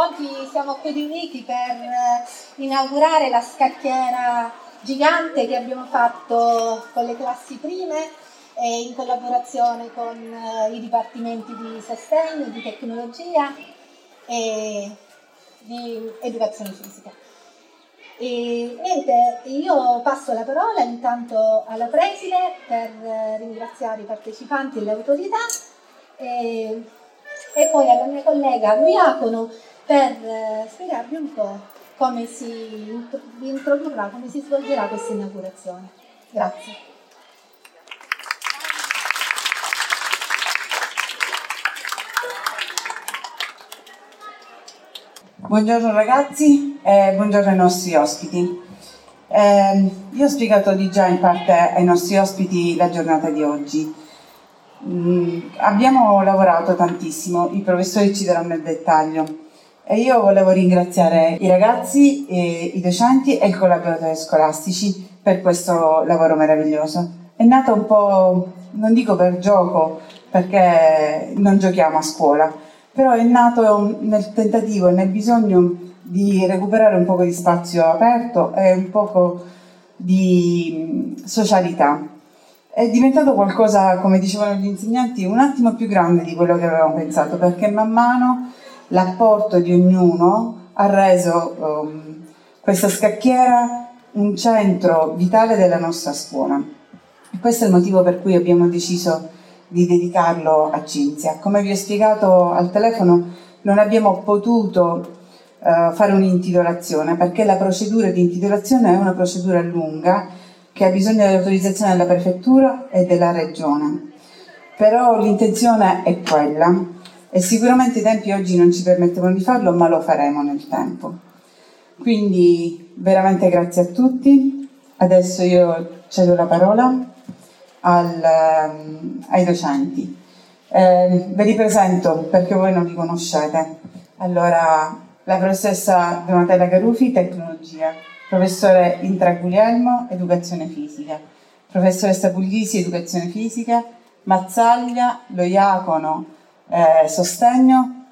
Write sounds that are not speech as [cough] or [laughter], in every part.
Oggi siamo qui riuniti per eh, inaugurare la scacchiera gigante che abbiamo fatto con le classi prime e in collaborazione con eh, i dipartimenti di sostegno, di tecnologia e di educazione fisica. E niente, io passo la parola intanto alla preside per eh, ringraziare i partecipanti e le autorità e, e poi alla mia collega Diacono per eh, spiegarvi un po' come si introdurrà, come si svolgerà questa inaugurazione. Grazie. Buongiorno ragazzi e buongiorno ai nostri ospiti. Eh, io ho spiegato di già in parte ai nostri ospiti la giornata di oggi. Mm, abbiamo lavorato tantissimo, i professori ci daranno il dettaglio e io volevo ringraziare i ragazzi, i docenti e i collaboratori scolastici per questo lavoro meraviglioso. È nato un po', non dico per gioco, perché non giochiamo a scuola, però è nato nel tentativo e nel bisogno di recuperare un po' di spazio aperto e un po' di socialità. È diventato qualcosa, come dicevano gli insegnanti, un attimo più grande di quello che avevamo pensato, perché man mano l'apporto di ognuno ha reso um, questa scacchiera un centro vitale della nostra scuola. E questo è il motivo per cui abbiamo deciso di dedicarlo a Cinzia. Come vi ho spiegato al telefono, non abbiamo potuto uh, fare un'intitolazione perché la procedura di intitolazione è una procedura lunga che ha bisogno dell'autorizzazione della prefettura e della regione. Però l'intenzione è quella e sicuramente i tempi oggi non ci permettono di farlo, ma lo faremo nel tempo. Quindi veramente grazie a tutti. Adesso io cedo la parola al, ehm, ai docenti. Eh, ve li presento perché voi non li conoscete. Allora, la professoressa Donatella Garufi, tecnologia, professore Intra Guglielmo, educazione fisica, professoressa Puglisi, educazione fisica, Mazzaglia, Loiacono, eh, sostegno,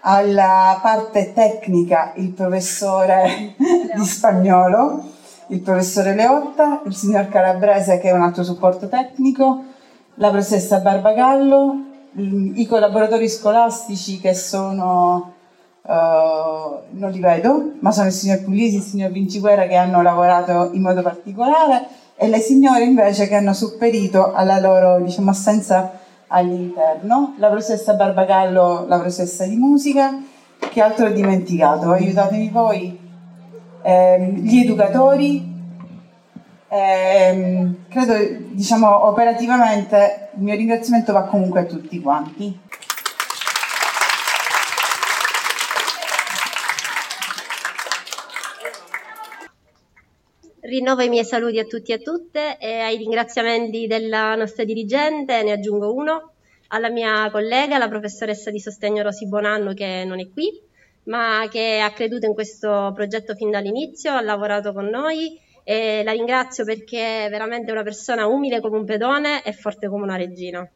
alla parte tecnica il professore di spagnolo, il professore Leotta, il signor Calabrese che è un altro supporto tecnico, la professoressa Barbagallo, i collaboratori scolastici che sono, uh, non li vedo, ma sono il signor Puglisi e il signor Vinciguerra che hanno lavorato in modo particolare e le signore invece che hanno supperito alla loro diciamo, assenza all'interno, la professoressa Barbagallo, la professoressa di musica, che altro ho dimenticato, aiutatemi voi. Ehm, gli educatori, ehm, credo diciamo operativamente il mio ringraziamento va comunque a tutti quanti. Rinnovo i miei saluti a tutti e a tutte e ai ringraziamenti della nostra dirigente, ne aggiungo uno, alla mia collega, la professoressa di sostegno Rosi Bonanno che non è qui, ma che ha creduto in questo progetto fin dall'inizio, ha lavorato con noi e la ringrazio perché è veramente una persona umile come un pedone e forte come una regina.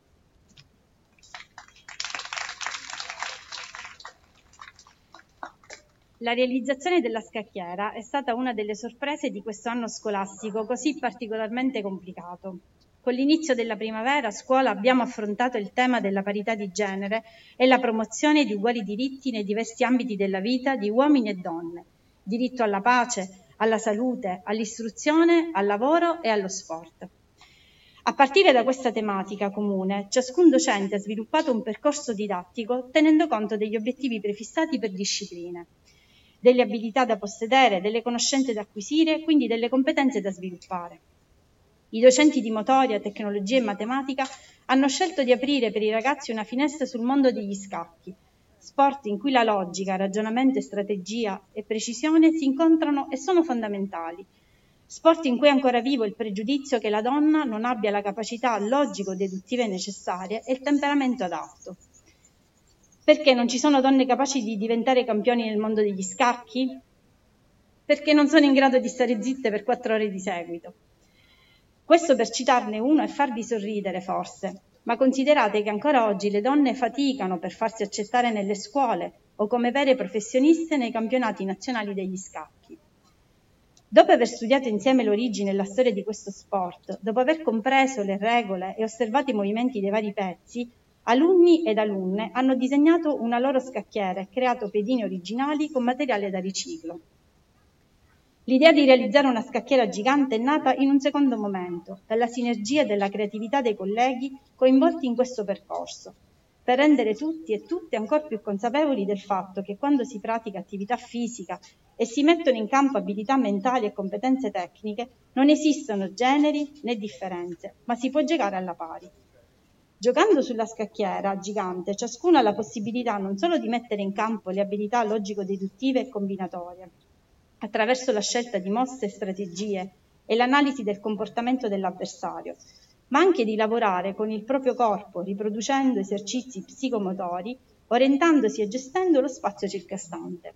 La realizzazione della scacchiera è stata una delle sorprese di questo anno scolastico così particolarmente complicato. Con l'inizio della primavera a scuola abbiamo affrontato il tema della parità di genere e la promozione di uguali diritti nei diversi ambiti della vita di uomini e donne, diritto alla pace, alla salute, all'istruzione, al lavoro e allo sport. A partire da questa tematica comune, ciascun docente ha sviluppato un percorso didattico tenendo conto degli obiettivi prefissati per discipline, delle abilità da possedere, delle conoscenze da acquisire, quindi delle competenze da sviluppare. I docenti di motoria, tecnologia e matematica hanno scelto di aprire per i ragazzi una finestra sul mondo degli scacchi, sport in cui la logica, ragionamento e strategia e precisione si incontrano e sono fondamentali. Sport in cui è ancora vivo il pregiudizio che la donna non abbia la capacità logico-deduttive necessarie e il temperamento adatto. Perché non ci sono donne capaci di diventare campioni nel mondo degli scacchi? Perché non sono in grado di stare zitte per quattro ore di seguito. Questo per citarne uno e farvi sorridere forse, ma considerate che ancora oggi le donne faticano per farsi accettare nelle scuole, o come vere professioniste nei campionati nazionali degli scacchi. Dopo aver studiato insieme l'origine e la storia di questo sport, dopo aver compreso le regole e osservato i movimenti dei vari pezzi, alunni ed alunne hanno disegnato una loro scacchiera e creato pedine originali con materiale da riciclo. L'idea di realizzare una scacchiera gigante è nata in un secondo momento, dalla sinergia e della creatività dei colleghi coinvolti in questo percorso, per rendere tutti e tutte ancora più consapevoli del fatto che quando si pratica attività fisica e si mettono in campo abilità mentali e competenze tecniche, non esistono generi né differenze, ma si può giocare alla pari. Giocando sulla scacchiera gigante, ciascuno ha la possibilità non solo di mettere in campo le abilità logico-deduttive e combinatorie, attraverso la scelta di mosse e strategie e l'analisi del comportamento dell'avversario, ma anche di lavorare con il proprio corpo, riproducendo esercizi psicomotori, orientandosi e gestendo lo spazio circostante.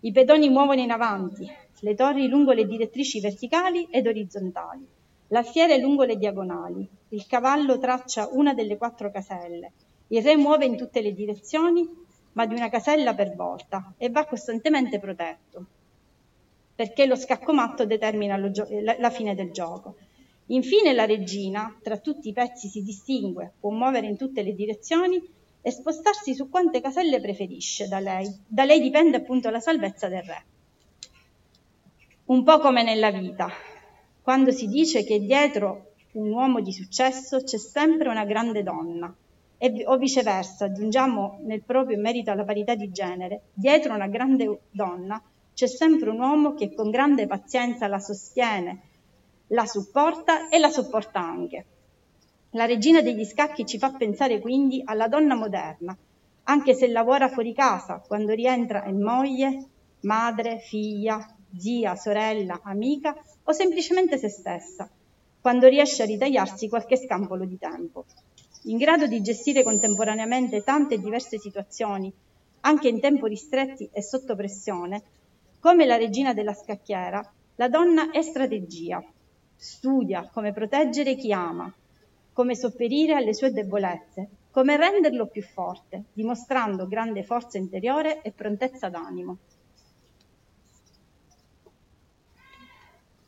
I pedoni muovono in avanti, le torri lungo le direttrici verticali ed orizzontali, l'alfiere lungo le diagonali, il cavallo traccia una delle quattro caselle, il re muove in tutte le direzioni, ma di una casella per volta e va costantemente protetto perché lo scaccomatto determina la fine del gioco. Infine la regina, tra tutti i pezzi si distingue, può muovere in tutte le direzioni e spostarsi su quante caselle preferisce da lei. Da lei dipende appunto la salvezza del re. Un po' come nella vita, quando si dice che dietro un uomo di successo c'è sempre una grande donna, e, o viceversa, aggiungiamo nel proprio merito alla parità di genere, dietro una grande donna c'è sempre un uomo che con grande pazienza la sostiene, la supporta e la sopporta anche. La regina degli scacchi ci fa pensare quindi alla donna moderna, anche se lavora fuori casa, quando rientra è moglie, madre, figlia, zia, sorella, amica o semplicemente se stessa, quando riesce a ritagliarsi qualche scampolo di tempo. In grado di gestire contemporaneamente tante diverse situazioni, anche in tempo ristretti e sotto pressione, come la regina della scacchiera, la donna è strategia. Studia come proteggere chi ama, come sopperire alle sue debolezze, come renderlo più forte, dimostrando grande forza interiore e prontezza d'animo.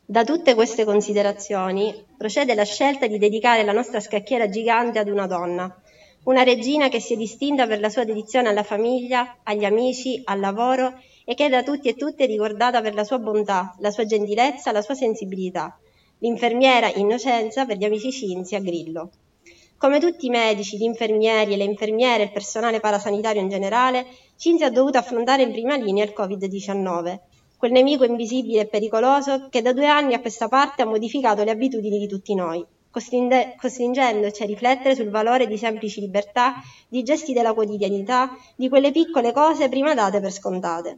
Da tutte queste considerazioni procede la scelta di dedicare la nostra scacchiera gigante ad una donna, una regina che si è distinta per la sua dedizione alla famiglia, agli amici, al lavoro e che è da tutti e tutte ricordata per la sua bontà, la sua gentilezza, la sua sensibilità. L'infermiera Innocenza per gli amici Cinzia Grillo. Come tutti i medici, gli infermieri e le infermiere e il personale parasanitario in generale, Cinzia ha dovuto affrontare in prima linea il Covid-19, quel nemico invisibile e pericoloso che da due anni a questa parte ha modificato le abitudini di tutti noi, costringendoci a riflettere sul valore di semplici libertà, di gesti della quotidianità, di quelle piccole cose prima date per scontate.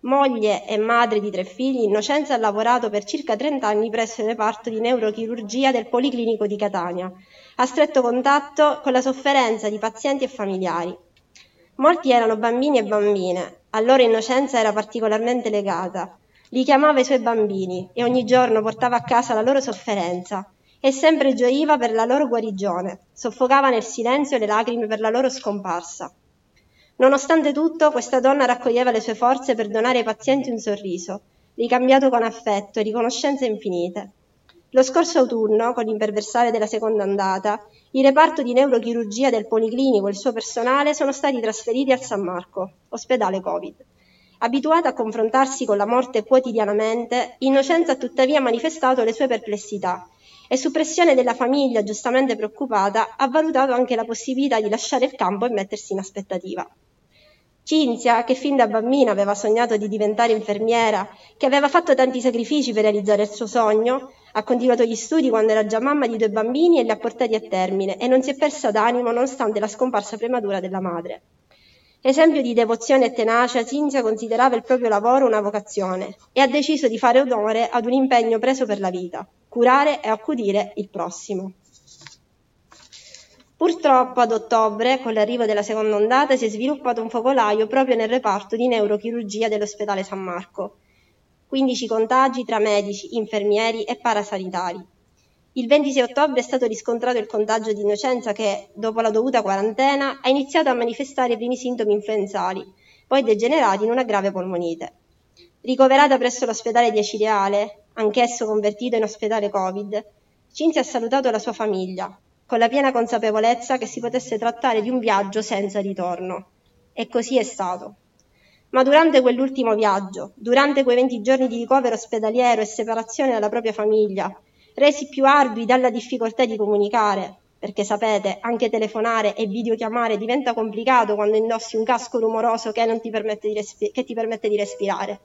Moglie e madre di tre figli, Innocenza ha lavorato per circa 30 anni presso il reparto di neurochirurgia del Policlinico di Catania, a stretto contatto con la sofferenza di pazienti e familiari. Molti erano bambini e bambine, a loro Innocenza era particolarmente legata. Li chiamava i suoi bambini e ogni giorno portava a casa la loro sofferenza e sempre gioiva per la loro guarigione, soffocava nel silenzio le lacrime per la loro scomparsa. Nonostante tutto, questa donna raccoglieva le sue forze per donare ai pazienti un sorriso, ricambiato con affetto e riconoscenze infinite. Lo scorso autunno, con l'imperversare della seconda andata, il reparto di neurochirurgia del Policlinico e il suo personale sono stati trasferiti al San Marco, ospedale Covid. Abituata a confrontarsi con la morte quotidianamente, Innocenza ha tuttavia manifestato le sue perplessità e su pressione della famiglia giustamente preoccupata ha valutato anche la possibilità di lasciare il campo e mettersi in aspettativa. Cinzia, che fin da bambina aveva sognato di diventare infermiera, che aveva fatto tanti sacrifici per realizzare il suo sogno, ha continuato gli studi quando era già mamma di due bambini e li ha portati a termine e non si è persa d'animo nonostante la scomparsa prematura della madre. Esempio di devozione e tenacia, Cinzia considerava il proprio lavoro una vocazione e ha deciso di fare onore ad un impegno preso per la vita, curare e accudire il prossimo. Purtroppo ad ottobre, con l'arrivo della seconda ondata, si è sviluppato un focolaio proprio nel reparto di neurochirurgia dell'ospedale San Marco. 15 contagi tra medici, infermieri e parasanitari. Il 26 ottobre è stato riscontrato il contagio di Innocenza che, dopo la dovuta quarantena, ha iniziato a manifestare i primi sintomi influenzali, poi degenerati in una grave polmonite. Ricoverata presso l'ospedale di Acireale, anch'esso convertito in ospedale Covid, Cinzia ha salutato la sua famiglia, con la piena consapevolezza che si potesse trattare di un viaggio senza ritorno. E così è stato. Ma durante quell'ultimo viaggio, durante quei 20 giorni di ricovero ospedaliero e separazione dalla propria famiglia, resi più ardui dalla difficoltà di comunicare, perché sapete, anche telefonare e videochiamare diventa complicato quando indossi un casco rumoroso che, ti permette, respi- che ti permette di respirare.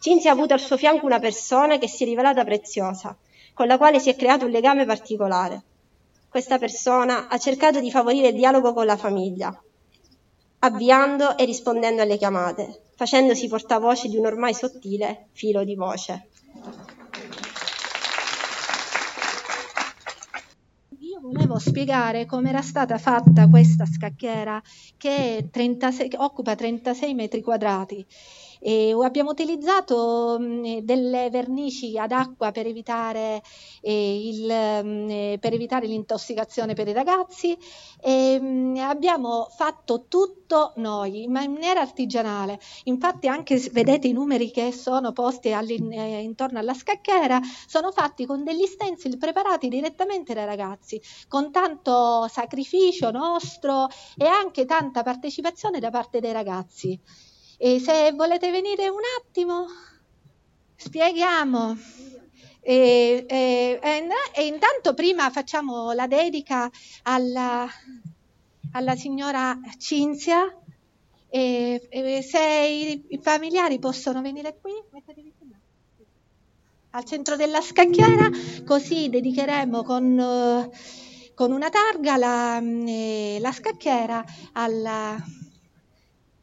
Cinzia ha avuto al suo fianco una persona che si è rivelata preziosa, con la quale si è creato un legame particolare. Questa persona ha cercato di favorire il dialogo con la famiglia, avviando e rispondendo alle chiamate, facendosi portavoce di un ormai sottile filo di voce. Io volevo spiegare come era stata fatta questa scacchiera che, 36, che occupa 36 metri quadrati e abbiamo utilizzato mh, delle vernici ad acqua per evitare, eh, il, mh, per evitare, l'intossicazione per i ragazzi e mh, abbiamo fatto tutto noi, in maniera artigianale. Infatti anche vedete i numeri che sono posti eh, intorno alla scacchiera, sono fatti con degli stencil preparati direttamente dai ragazzi, con tanto sacrificio nostro e anche tanta partecipazione da parte dei ragazzi. E se volete venire un attimo, spieghiamo. E, e, e, intanto prima facciamo la dedica alla, alla signora Cinzia. Se i, i, familiari possono venire qui, al centro della scacchiera, così dedicheremo con, con una targa la, la scacchiera alla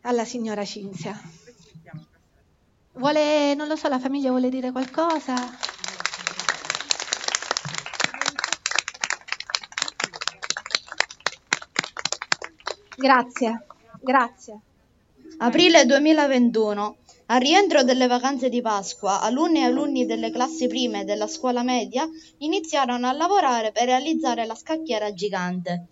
alla signora Cinzia. Vuole, non lo so, la famiglia vuole dire qualcosa? Grazie, grazie. Aprile 2021. Al rientro delle vacanze di Pasqua, alunni e alunni delle classi prime della scuola media iniziarono a lavorare per realizzare la scacchiera gigante.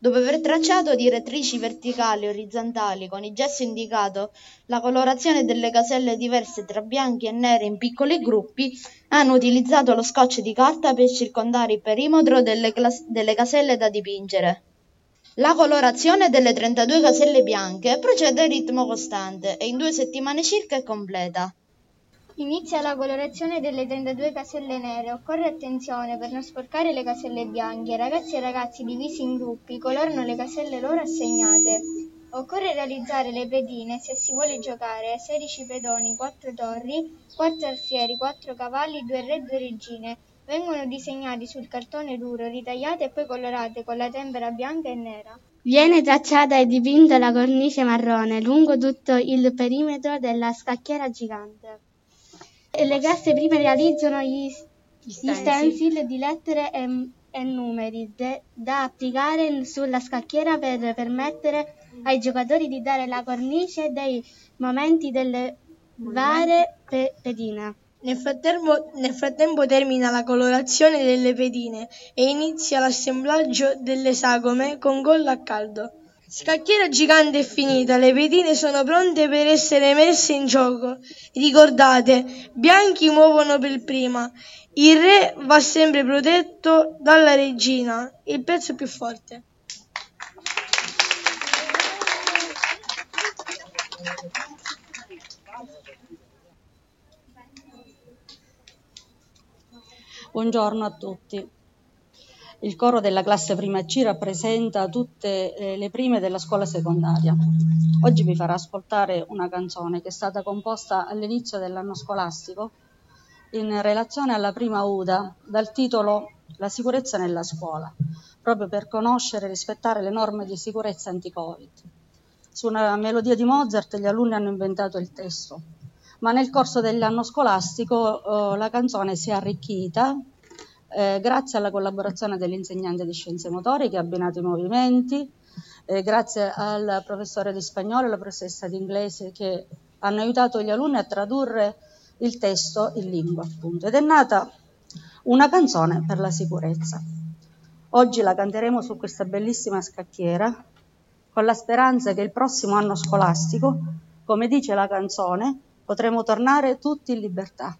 Dopo aver tracciato direttrici verticali e orizzontali con il gesso indicato la colorazione delle caselle diverse tra bianchi e neri in piccoli gruppi, hanno utilizzato lo scotch di carta per circondare il perimetro delle, clas- delle caselle da dipingere. La colorazione delle 32 caselle bianche procede a ritmo costante e in due settimane circa è completa. Inizia la colorazione delle 32 caselle nere. Occorre attenzione per non sporcare le caselle bianche. Ragazzi e ragazzi divisi in gruppi colorano le caselle loro assegnate. Occorre realizzare le pedine se si vuole giocare a 16 pedoni, 4 torri, 4 alfieri, 4 cavalli, 2 re e 2 regine. Vengono disegnati sul cartone duro, ritagliate e poi colorate con la tempera bianca e nera. Viene tracciata e dipinta la cornice marrone lungo tutto il perimetro della scacchiera gigante le classi prime realizzano gli, gli stencil di lettere e, e numeri de, da applicare sulla scacchiera per permettere ai giocatori di dare la cornice dei momenti delle varie pe, pedine. Nel frattempo, nel frattempo, termina la colorazione delle pedine e inizia l'assemblaggio delle sagome con gollo a caldo. Scacchiera gigante è finita, le pedine sono pronte per essere messe in gioco. Ricordate, bianchi muovono per prima. Il re va sempre protetto dalla regina, il pezzo più forte. Buongiorno a tutti. Il coro della classe prima C rappresenta tutte eh, le prime della scuola secondaria. Oggi vi farà ascoltare una canzone che è stata composta all'inizio dell'anno scolastico in relazione alla prima UDA dal titolo La sicurezza nella scuola, proprio per conoscere e rispettare le norme di sicurezza anti-Covid. Su una melodia di Mozart gli alunni hanno inventato il testo, ma nel corso dell'anno scolastico eh, la canzone si è arricchita eh, grazie alla collaborazione dell'insegnante di scienze motoriche che ha abbinato i movimenti, eh, grazie al professore di spagnolo e alla professoressa di inglese che hanno aiutato gli alunni a tradurre il testo in lingua, appunto. Ed è nata una canzone per la sicurezza. Oggi la canteremo su questa bellissima scacchiera con la speranza che il prossimo anno scolastico come dice la canzone, potremo tornare tutti in libertà.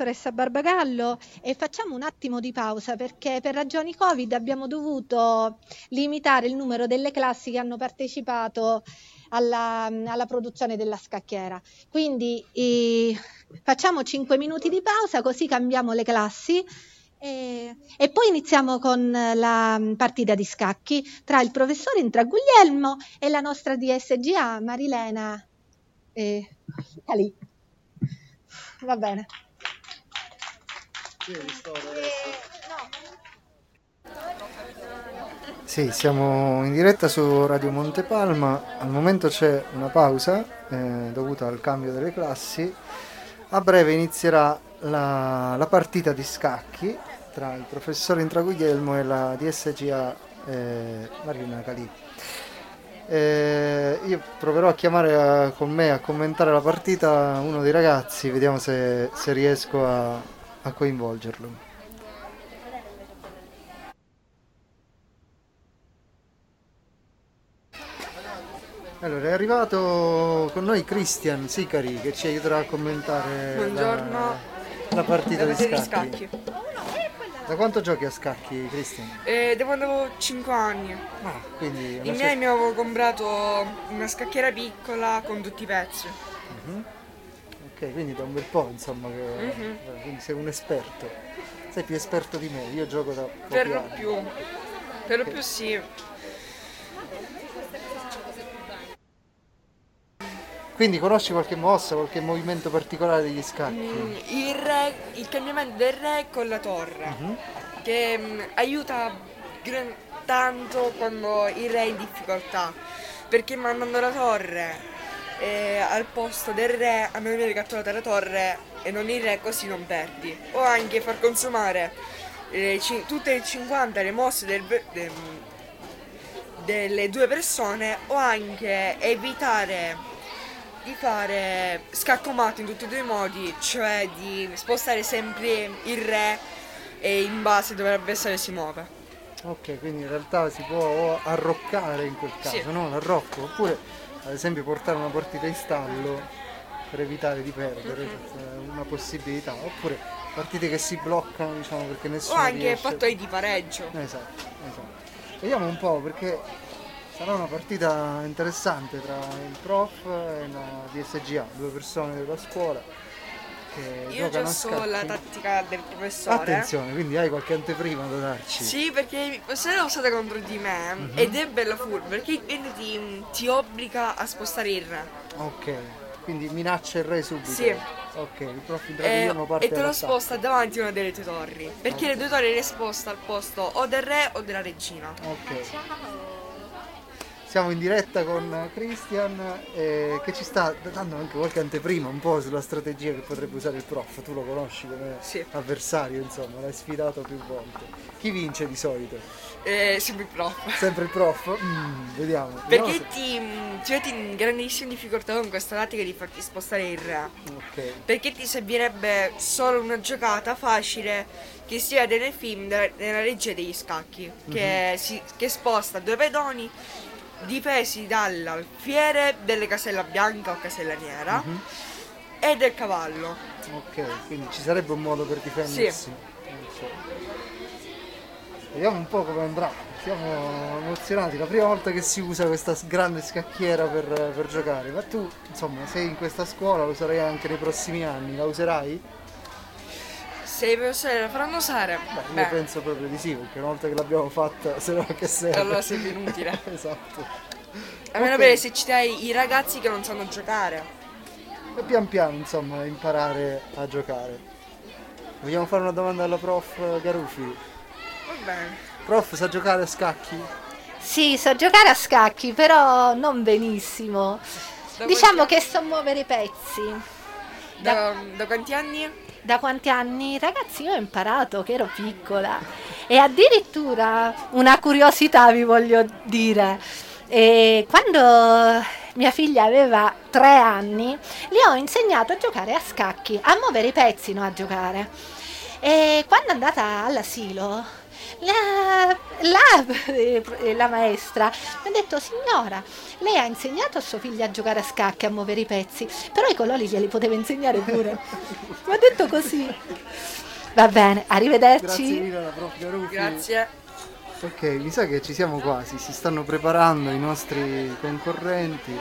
Professoressa Barbagallo e facciamo un attimo di pausa perché per ragioni Covid abbiamo dovuto limitare il numero delle classi che hanno partecipato alla, alla produzione della scacchiera. Quindi eh, facciamo 5 minuti di pausa così cambiamo le classi e, e, poi iniziamo con la partita di scacchi tra il professore Intraguglielmo e la nostra DSGA Marilena Calì. Va bene. Sì, siamo in diretta su Radio Montepalma, al momento c'è una pausa eh, dovuta al cambio delle classi, a breve inizierà la, la partita di scacchi tra il professore Intraguglielmo e la DSGA eh, Marina Calì. Eh, io proverò a chiamare a, eh, con me a commentare la partita uno dei ragazzi, vediamo se, se riesco a, a coinvolgerlo. Allora, è arrivato con noi Christian Sicari che ci aiuterà a commentare la, la, partita di scacchi. scacchi. Da quanto giochi a scacchi, Christian? Eh, da quando avevo 5 anni. Ah, quindi I miei mi avevo comprato una scacchiera piccola con tutti i pezzi. Uh-huh. Ok, quindi da un bel po' insomma che mm-hmm. quindi sei un esperto. Sei più esperto di me, io gioco da Per lo più. Per lo okay. più sì. Quindi conosci qualche mossa, qualche movimento particolare degli scacchi? Mm, il, re, il, cambiamento del re con la torre, uh-huh. che um, aiuta gran, tanto quando il re è in difficoltà, perché mandando la torre eh, al posto del re a me viene catturata la torre e non il re così non perdi. O anche far consumare eh, c- tutte le 50 le mosse del, de, delle due persone o anche evitare di fare scaccomato in tutti e due i modi, cioè di spostare sempre il re e in base dove l'avversario si muove. Ok, quindi in realtà si può arroccare in quel caso, sì. no? L'arrocco, oppure ad esempio portare una partita in stallo per evitare di perdere, Mhm. è una possibilità. Oppure partite che si bloccano, diciamo, perché O nessuno anche riesce. fattori di pareggio. Esatto, esatto. Vediamo un po' perché sarà una partita interessante tra il prof e la DSGA, due persone della scuola che Io già so la tattica del professore. Attenzione, quindi hai qualche anteprima da darci? Sì, perché il professore l'ha usata contro di me Mhm. ed è bella furba perché quindi ti, ti obbliga a spostare il re. Ok, quindi minaccia il re subito. Sì. Ok, il prof Eh, intravigliano parte e te lo sposta davanti a una delle tue torri. Perché le due torri le sposta al posto o del re o della regina. Ok. Siamo in diretta con Christian eh, che ci sta dando anche qualche anteprima un po' sulla strategia che potrebbe usare il prof. Tu lo conosci come avversario, insomma, l'hai sfidato più volte. Chi vince di solito? Eh, sempre il prof. Sempre il prof? Mm, vediamo. Perché se- ti, ti metti in grandissima difficoltà con questa tattica di farti spostare il re. Ok. Perché ti servirebbe solo una giocata facile che si vede nel film della, nella legge degli scacchi, che, Mhm. si- che sposta due pedoni difesi dall'alfiere delle casella bianca o casella nera Mhm. e del cavallo. Ok, quindi ci sarebbe un modo per difendersi. Ok. Vediamo un po' come andrà. Siamo emozionati, la prima volta che si usa questa grande scacchiera per, per giocare. Ma tu, insomma, sei in questa scuola, lo userai anche nei prossimi anni, la userai? Se i professori la faranno usare, Io beh, penso proprio di sì, perché una volta che l'abbiamo fatta, [laughs] se no che serve? allora sei più inutile. [laughs] esatto. A meno Ok. per esercitare i ragazzi che non sanno giocare. E pian piano, insomma, imparare a giocare. Vogliamo fare una domanda alla prof Garufi? Va bene. Prof, sa giocare a scacchi? Sì, so giocare a scacchi, però non benissimo. Da Diciamo che so muovere i pezzi. Da, da quanti anni? Da quanti anni? Ragazzi, io ho imparato che ero piccola e addirittura una curiosità vi voglio dire. E quando mia figlia aveva tre anni, le ho insegnato a giocare a scacchi, a muovere i pezzi, non a giocare. E quando è andata all'asilo, la, la- eh, la maestra mi ha detto signora lei ha insegnato a sua figlia a giocare a scacchi a muovere i pezzi però i colori glieli poteva insegnare pure [laughs] mi ha detto così va bene arrivederci Grazie. Grazie. Ok, mi sa che ci siamo quasi, si stanno preparando i nostri concorrenti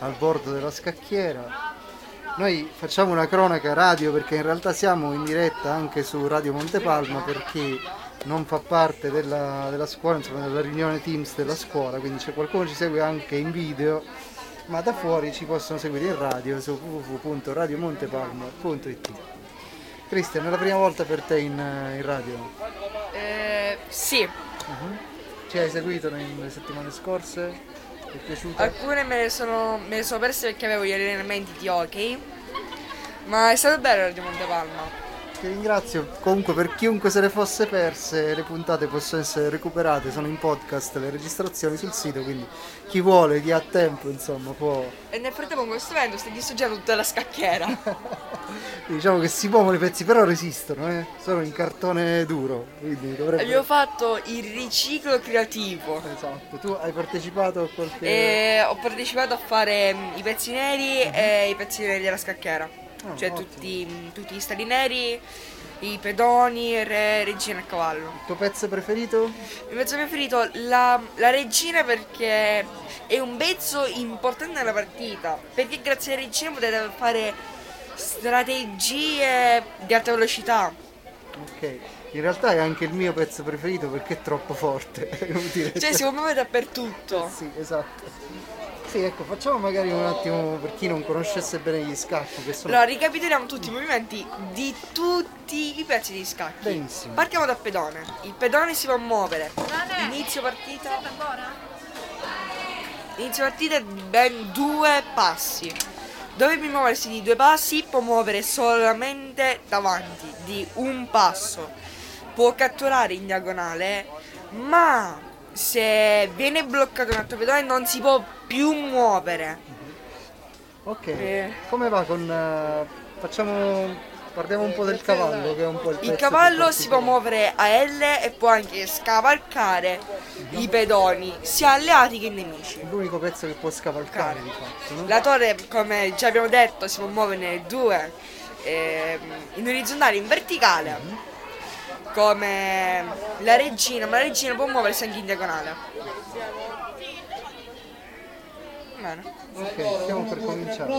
al bordo della scacchiera. Noi facciamo una cronaca radio perché in realtà siamo in diretta anche su Radio Montepalma per chi non fa parte della, della scuola, insomma della riunione Teams della scuola, quindi c'è qualcuno che ci segue anche in video, ma da fuori ci possono seguire in radio su www.radiomontepalma.it. Cristian, è la prima volta per te in, in radio? Eh, sì, Mhm. Ci hai seguito nelle settimane scorse? Ti è piaciuto? alcune me le sono, me le sono perse perché avevo gli allenamenti di hockey. Ma è stato bello Radio Montepalma. Ti ringrazio. Comunque per chiunque se le fosse perse, le puntate possono essere recuperate, sono in podcast le registrazioni sul sito, quindi chi vuole, chi ha tempo, insomma, può. E nel frattempo con questo evento stai distruggendo tutta la scacchiera. [laughs] Diciamo che si muovono i pezzi, però resistono, eh? Sono in cartone duro, quindi dovrebbe. Abbiamo fatto il riciclo creativo. Esatto, tu hai partecipato a qualche. E ho partecipato a fare mm, i pezzi neri e i pezzi neri della scacchiera. Ah, cioè tutti, tutti gli stali neri, i pedoni, re, regina e cavallo. Il tuo pezzo preferito? Il mio pezzo preferito la, la regina perché è un pezzo importante nella partita. Perché grazie alla regina potete fare strategie di alta velocità. Ok. In realtà è anche il mio pezzo preferito perché è troppo forte. [laughs] È. Cioè si può muovere dappertutto. Sì, esatto. Sì, ecco, facciamo magari un attimo per chi non conoscesse bene gli scacchi, che sono Allora, ricapitoliamo tutti i movimenti di tutti i pezzi di scacchi. benissimo. Partiamo dal pedone. Il pedone si può muovere. Inizio partita. Inizio partita di ben due passi. Dovrebbe muoversi di due passi, può muovere solamente davanti di un passo. Può catturare in diagonale, ma se viene bloccato un altro pedone non si può più muovere. Ok. Eh. Come va con... eh, facciamo Parliamo un po' del cavallo che è un po' il Il cavallo si può muovere a L e può anche scavalcare i pedoni, sia alleati che nemici. L'unico pezzo che può scavalcare di fatto, no? La torre, come già abbiamo detto, si può muovere nelle due, ehm, in orizzontale e in verticale, come la regina, ma la regina può muoversi anche in diagonale. Bene. Ok, stiamo per cominciare.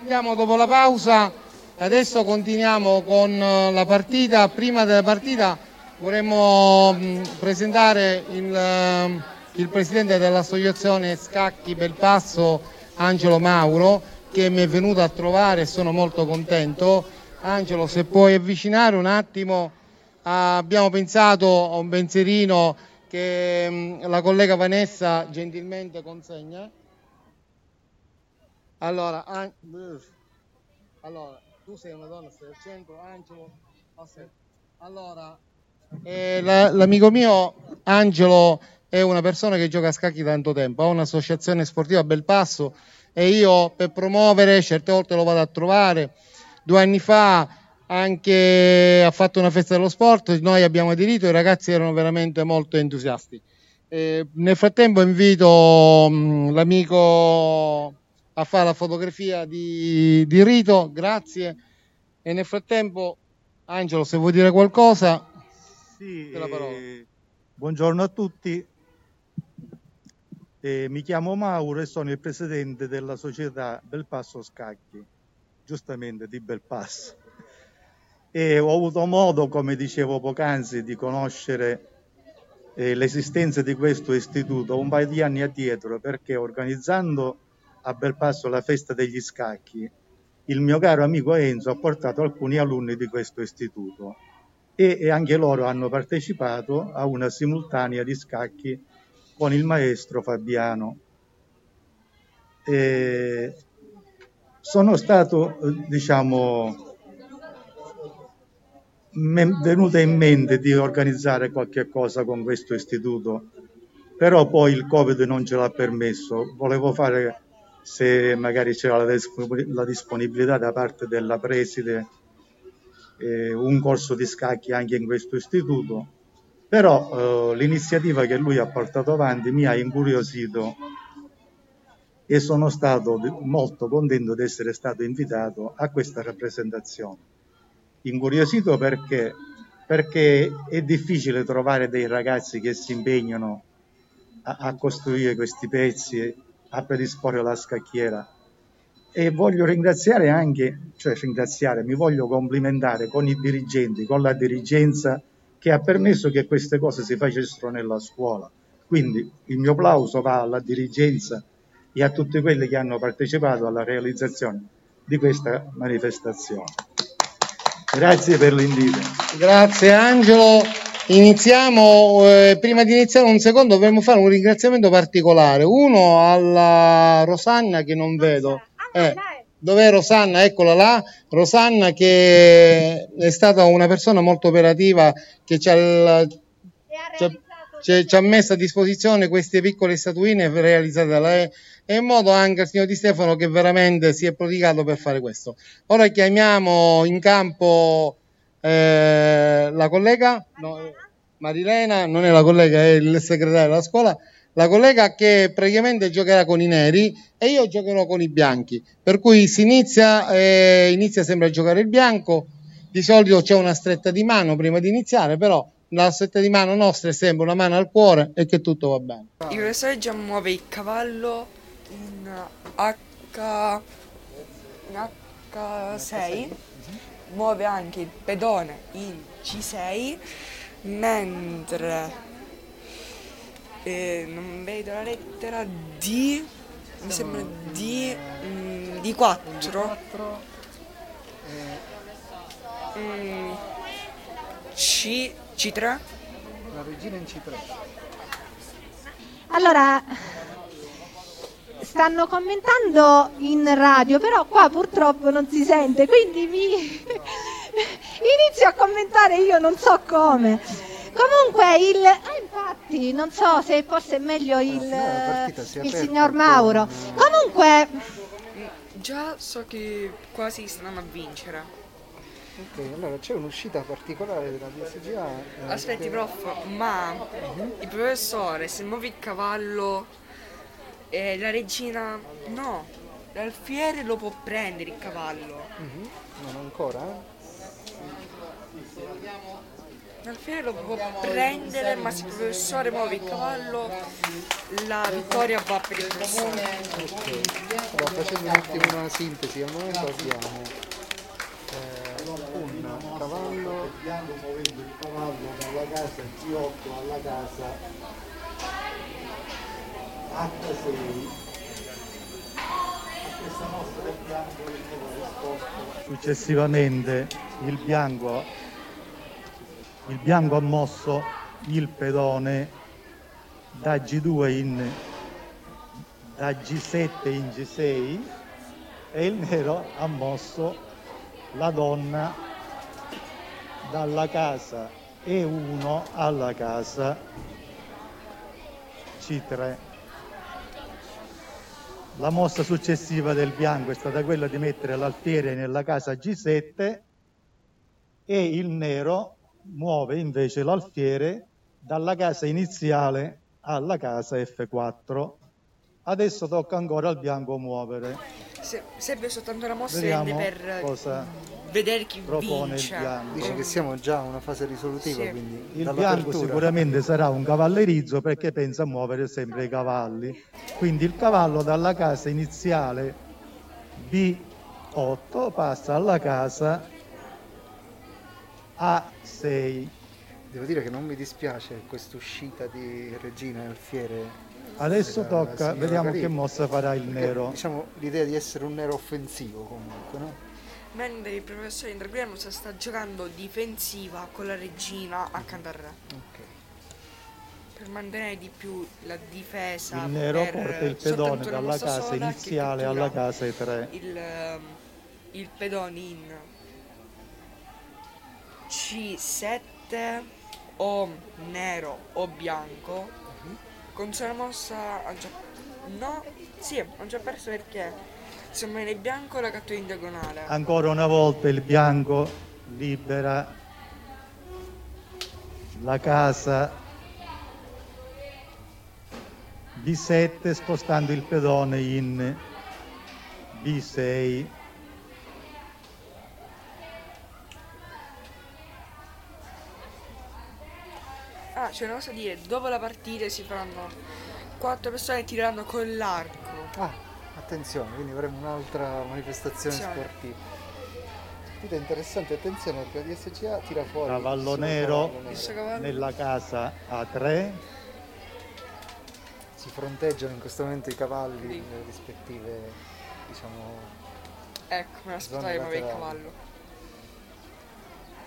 Andiamo dopo la pausa, adesso continuiamo con eh, la partita. Prima della partita vorremmo mh, presentare il, ehm, il presidente dell'associazione Scacchi Belpasso, Angelo Mauro, che mi è venuto a trovare e sono molto contento. Angelo, se puoi avvicinare un attimo, ah, abbiamo pensato a un pensierino che mh, la collega Vanessa gentilmente consegna. Allora, An- allora, tu sei una donna, stai al centro, Angelo. Allora, eh, la- l'amico mio Angelo è una persona che gioca a scacchi da tanto tempo, ha un'associazione sportiva a Belpasso e io per promuovere certe volte lo vado a trovare. Due anni fa anche ha fatto una festa dello sport, noi abbiamo aderito, i ragazzi erano veramente molto entusiasti. Eh, nel frattempo invito mh, l'amico a fare la fotografia di, di Rito, grazie. E nel frattempo, Angelo, se vuoi dire qualcosa, Sì, eh, buongiorno a tutti. Eh, mi chiamo Mauro e sono il presidente della società Belpasso Scacchi, giustamente di Belpasso. E ho avuto modo, come dicevo poc'anzi, di conoscere eh, l'esistenza di questo istituto un paio di anni addietro perché organizzando a Belpasso la festa degli scacchi, il mio caro amico Enzo ha portato alcuni alunni di questo istituto e, e anche loro hanno partecipato a una simultanea di scacchi con il maestro Fabiano. E sono stato, diciamo, venuta in mente di organizzare qualche cosa con questo istituto, però poi il Covid non ce l'ha permesso. Volevo fare, se magari c'era la disponibilità da parte della preside, eh, un corso di scacchi anche in questo istituto, però eh, l'iniziativa che lui ha portato avanti mi ha incuriosito e sono stato molto contento di essere stato invitato a questa rappresentazione. Incuriosito perché? Perché è difficile trovare dei ragazzi che si impegnano a, a costruire questi pezzi, a predisporre la scacchiera. E voglio ringraziare anche, cioè ringraziare, mi voglio complimentare con i dirigenti, con la dirigenza che ha permesso che queste cose si facessero nella scuola. Quindi il mio applauso va alla dirigenza e a tutti quelli che hanno partecipato alla realizzazione di questa manifestazione. Grazie per l'invito. Grazie Angelo. Iniziamo, eh, prima di iniziare un secondo dovremmo fare un ringraziamento particolare. Uno alla Rosanna che non vedo. Eh, dov'è Rosanna? Eccola là. Rosanna che è stata una persona molto operativa che ci ha, ci ha- ci- ci ha messo a disposizione queste piccole statuine realizzate da lei e in modo anche al signor Di Stefano che veramente si è prodigato per fare questo. Ora chiamiamo in campo eh, la collega no, Marilena, non è la collega, è il segretario della scuola, la collega che praticamente giocherà con i neri e io giocherò con i bianchi. Per cui si inizia, eh, inizia sempre a giocare il bianco. Di solito c'è una stretta di mano prima di iniziare, però la stretta di mano nostra è sempre una mano al cuore e che tutto va bene. Il professore già muove il cavallo in H... in H6, muove anche il pedone in C6, mentre eh, non vedo la lettera D, mi sembra D, mm, D4, mm, C, C3, La regina in C3. Allora, stanno commentando in radio, però qua purtroppo non si sente, quindi mi [laughs] inizio a commentare io non so come. Comunque il... Ah, infatti, non so se forse è meglio il, è il signor Mauro. Comunque, Già so che quasi stanno a vincere. Ok, allora c'è un'uscita particolare della DSGA. Aspetti, che- prof, ma il professore, se muove il cavallo e la regina no, l'alfiere lo può prendere il cavallo. Mhm, Non ancora? eh? L'alfiere lo può prendere, ma se il professore muove il cavallo, la vittoria va per il professore. Ok, allora facendo un attimo una sintesi, al momento abbiamo eh, un cavallo muovendo il cavallo dalla casa G8 alla casa H6 a questa mossa del bianco nero risposto Successivamente il bianco, il bianco ha mosso il pedone da G2 in da G7 in G6 e il nero ha mosso la donna dalla casa E1 alla casa C3. La mossa successiva del bianco è stata quella di mettere l'alfiere nella casa G7 e il nero muove invece l'alfiere dalla casa iniziale alla casa F4. Adesso tocca ancora al bianco muovere. Se, serve soltanto una mossa Vediamo per cosa vedere chi propone vince. il bianco. Dice che siamo già a una fase risolutiva, Sì. quindi Il bianco sicuramente sarà un cavallerizzo perché pensa a muovere sempre i cavalli. Quindi il cavallo dalla casa iniziale B8 passa alla casa A6. Devo dire che non mi dispiace questa uscita di Regina Alfiere. Adesso tocca, signora vediamo che mossa farà il Perché, nero. Diciamo l'idea di essere un nero offensivo comunque, no? Mentre il professore Indragliano sta giocando difensiva con la regina accanto al re. Per mantenere di più la difesa. Il nero porta il pedone dalla casa iniziale alla casa E3. Il, ehm, il pedone in C7 o nero o bianco con sola mossa ha già no sì ho già perso perché se muove il bianco la cattura in diagonale Ancora una volta il bianco libera la casa B7 spostando il pedone in B6. C'è una cosa dire dopo la partita si faranno quattro persone che tireranno con l'arco Ah, attenzione, quindi avremo un'altra manifestazione Sì. sportiva. Partita interessante, attenzione perché la DSGA tira fuori Cavallo nero cavallo nero. nella casa A3. Si fronteggiano in questo momento i cavalli nelle rispettive, diciamo, ecco me l'aspettavo che muove il cavallo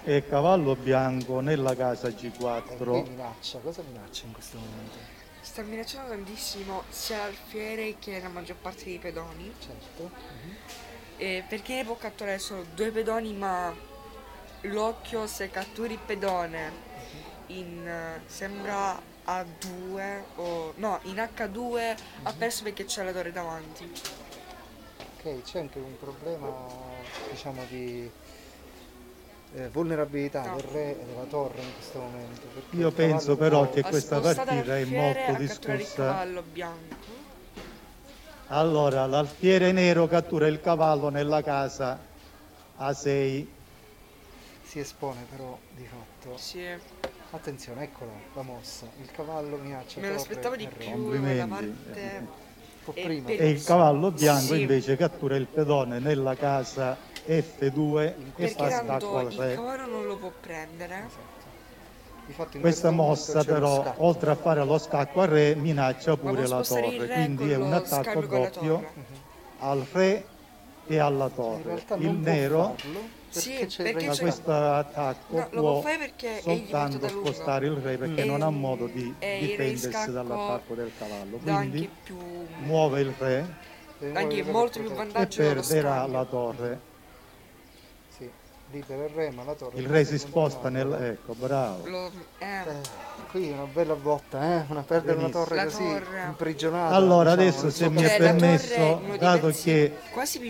e cavallo bianco nella casa e qui G4. minaccia. Cosa minaccia in questo momento? sta minacciando tantissimo sia l'alfiere che la maggior parte dei pedoni Certo. Eh, perché ne può catturare solo due pedoni ma l'occhio se catturi il pedone in eh, sembra A2 o no in H2 ha perso perché c'è la torre davanti Ok, c'è anche un problema, diciamo, di eh, vulnerabilità No. del re e della torre in questo momento. Io penso però che questa partita è molto discussa. Allora, l'alfiere nero cattura il cavallo nella casa A6. si espone però di fatto. sì Attenzione, eccola la mossa. Il cavallo minaccia me l'aspettavo di più Complimenti. la parte po' e prima. E il cavallo bianco Sì. invece cattura il pedone nella casa F2 e perché fa tanto stacco al il re. cavallo non lo può prendere Difatti in Questa mossa però, oltre a fare lo scacco al re, minaccia pure la torre. re Quindi è un attacco doppio al re e alla torre. Il nero farlo perché c'è perché da questo attacco No, lo può è soltanto spostare il re perché E- non ha modo di e difendersi dall'attacco del cavallo. Quindi più muove il re anche molto più e vantaggio dello perderà la torre. Libera il re, ma la torre... Il re si sposta nel... ecco, bravo. Lo- eh, Eh, qui una bella botta, eh? Una perdere una torre La così torre. imprigionata. Allora diciamo, adesso se mi è è permesso, dato che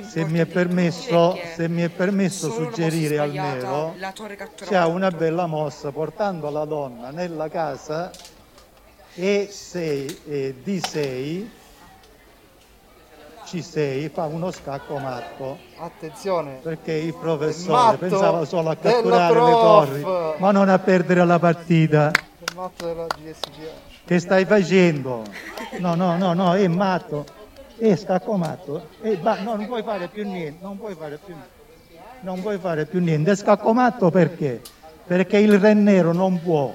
se mi è permesso, se mi è permesso suggerire al nero, c'è una bella mossa portando la donna nella casa e 6 e di 6 C6 fa uno scacco matto Attenzione, perché il professore matto pensava solo a catturare le torri ma non a perdere la partita il matto della GSGA. che stai facendo? No, no, no, no, è matto. È scacco matto. E ba- no, non puoi fare più niente, non puoi fare più niente. Non puoi fare più niente. È scacco matto perché? Perché il re nero non può.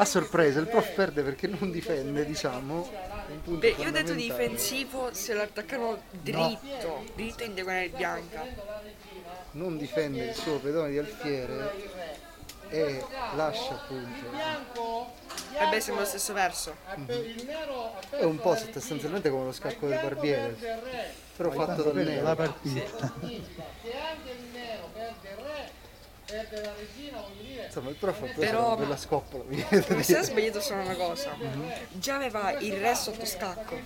A sorpresa, il prof perde perché non difende, diciamo. Beh, io ho detto difensivo se lo attaccano dritto, dritto in diagonale bianca. Non difende il suo pedone di alfiere e lascia appunto. Beh, siamo allo stesso verso. È un po' sostanzialmente come lo scacco del barbiere, però fatto dal Quella è la nero. partita. Insomma, il prof ha preso Però- una bella scoppola, mi da ha dire. sbagliato solo una cosa, già aveva il re sotto scacco.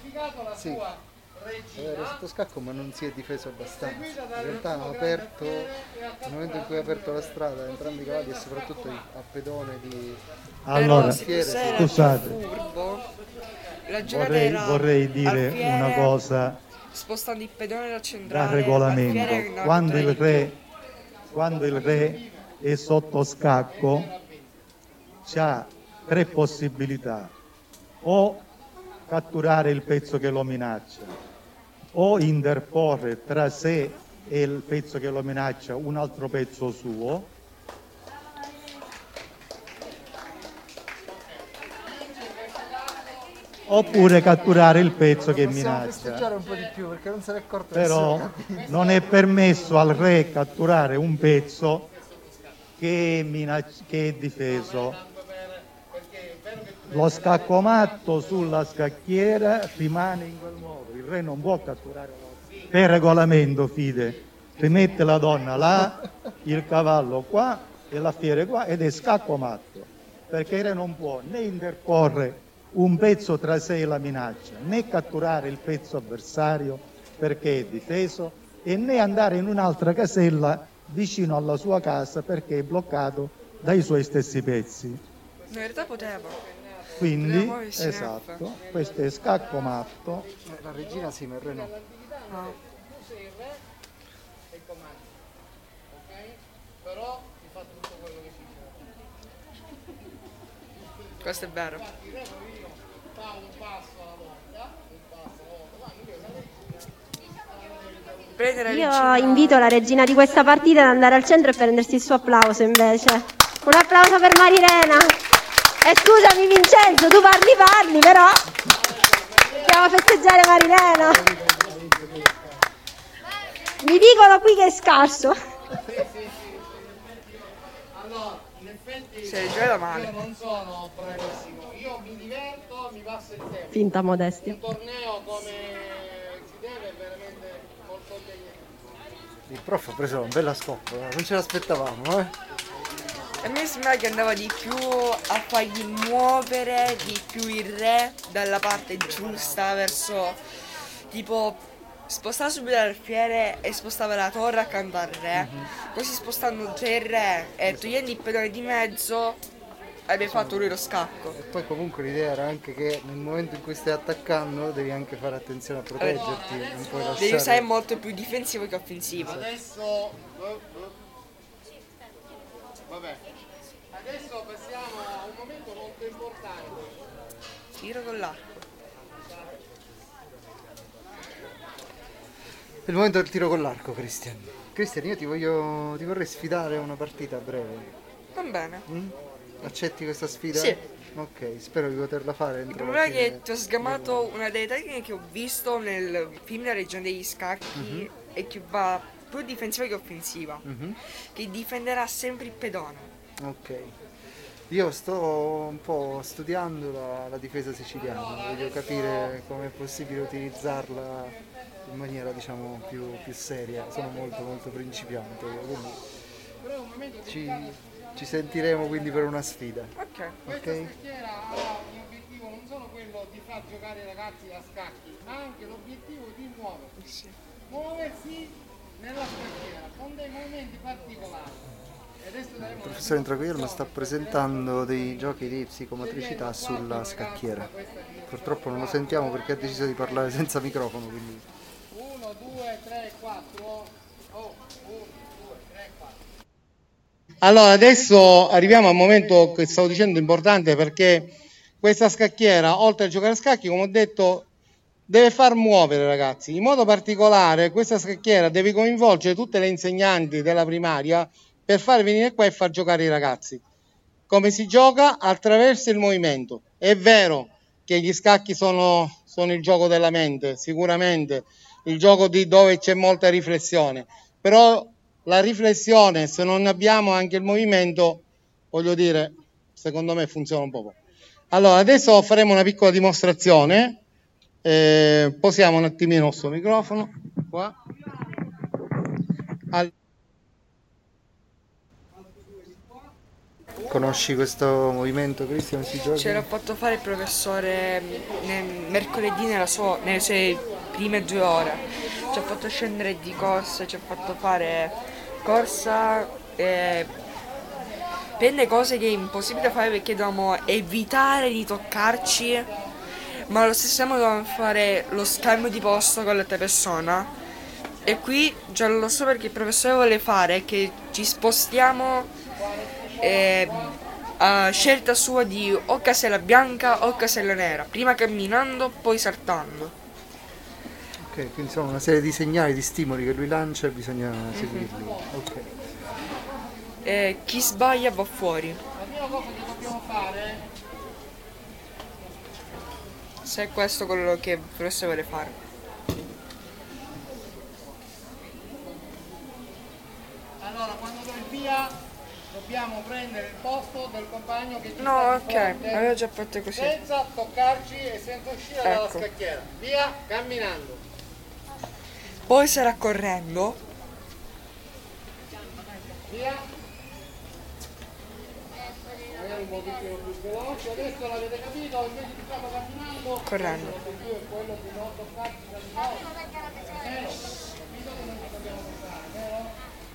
Sì, aveva sotto scacco ma non si è difeso abbastanza. In realtà hanno aperto, nel momento in cui ha aperto la strada, entrambi i cavalli e soprattutto a pedone di Allora, scusate. furbo, Vorrei, vorrei dire una cosa Spostando il pedone dal da centrale. regolamento. alfiere andava Quando il, re, quando il re è sotto scacco, c'ha tre possibilità. O catturare il pezzo che lo minaccia, o interporre tra sé e il pezzo che lo minaccia un altro pezzo suo, oppure catturare il pezzo che minaccia. festeggiare un po' di più perché non se n'è accorto Però non è permesso al re catturare un pezzo che è, minac- che è difeso. Lo scaccomatto sulla scacchiera rimane in quel modo, il re non può catturare Per regolamento, fide, rimette la donna là, il cavallo qua e la fiere qua ed è scaccomatto, perché il re non può né interporre un pezzo tra sé e la minaccia, né catturare il pezzo avversario perché è difeso e né andare in un'altra casella vicino alla sua casa perché è bloccato dai suoi stessi pezzi. In realtà poteva. Quindi, Poteva esatto, questo è scaccomatto. Eh, La regina sì, ma il re no. No. Questo è vero. Io invito la regina di questa partita ad andare al centro e prendersi il suo applauso invece. Un applauso per Marilena. E scusami Vincenzo, tu parli parli però. Andiamo a festeggiare Marilena. Mi dicono qui che è scarso. Si è giocata male. non sono bravissimo, io mi diverto, mi passa il tempo. Finta modestia. Un torneo come si deve è veramente molto impegnativo. Il prof ha preso una bella scoppola, non ce l'aspettavamo, eh. A me sembra che andava di più a fargli muovere di più il re dalla parte giusta verso tipo spostava subito l'alfiere e spostava la torre accanto al re. Così spostando già il re e togliendo il pedone di mezzo avrebbe fatto lui lo scacco. E poi comunque l'idea era anche che nel momento in cui stai attaccando devi anche fare attenzione a proteggerti, non puoi lasciare... Devi usare molto più difensivo che offensivo. Adesso... Vabbè. Adesso passiamo a un momento molto importante. Tiro con l'arco. È il momento del tiro con l'arco, Christian. Christian, io ti voglio... ti vorrei sfidare a una partita a breve. Va bene. Mm? Accetti questa sfida? Sì. Ok, spero di poterla fare Il problema è che ti ho sgamato una delle tecniche che ho visto nel film La regione degli scacchi Mhm. e che va più difensiva che offensiva. Mhm. Che difenderà sempre il pedone. Ok. Io sto un po' studiando la, la difesa siciliana, voglio capire come è possibile utilizzarla in maniera diciamo più, più seria. Sono molto molto principiante, quindi ci, ci sentiremo quindi per una sfida. Ok. Questa scacchiera ha l'obiettivo non solo quello di far giocare i ragazzi a scacchi, ma anche l'obiettivo di muoversi. Muoversi nella scacchiera con dei movimenti particolari. Il professore Intraguillermo sta presentando dei giochi di psicomotricità sulla scacchiera. Purtroppo non lo sentiamo perché ha deciso di parlare senza microfono, quindi 1, 2, 3, 4. Oh, 1, 2, 3, 4. Allora, adesso arriviamo al momento che stavo dicendo importante perché questa scacchiera, oltre a giocare a scacchi, come ho detto, deve far muovere ragazzi. In modo particolare, questa scacchiera deve coinvolgere tutte le insegnanti della primaria per far venire qua e far giocare i ragazzi. Come si gioca? Attraverso il movimento. È vero che gli scacchi sono, sono il gioco della mente, sicuramente, il gioco di dove c'è molta riflessione, però la riflessione, se non abbiamo anche il movimento, voglio dire, secondo me funziona un po'. Allora, adesso faremo una piccola dimostrazione. Eh, posiamo un attimino il suo microfono qua. Al- conosci questo movimento Cristian si gioca? Ce l'ha fatto fare il professore mm, nel- mercoledì nella sua- nelle sue prime due ore. Ci ha fatto scendere di corsa, ci ha fatto fare corsa e prende cose che è impossibile fare perché dobbiamo evitare di toccarci, ma allo stesso tempo dobbiamo fare lo scambio di posto con l'altra persona. E qui già lo so perché il professore vuole fare che ci spostiamo eh, a scelta sua di o casella bianca o casella nera, prima camminando, poi saltando. Ok, quindi sono una serie di segnali, di stimoli che lui lancia e bisogna Mhm. seguirli. Ok. E chi sbaglia va fuori. La prima cosa che dobbiamo fare Se è questo quello che il professore vuole fare. Allora, quando do il via, dobbiamo prendere il posto del compagno che ci No, ok, fronte, aveva già fatto così. Senza toccarci e senza uscire dalla Ecco. scacchiera. Via, camminando. Poi sarà correndo. Via. Magari un pochettino più veloce. Adesso l'avete capito, invece di farlo camminando, Correndo.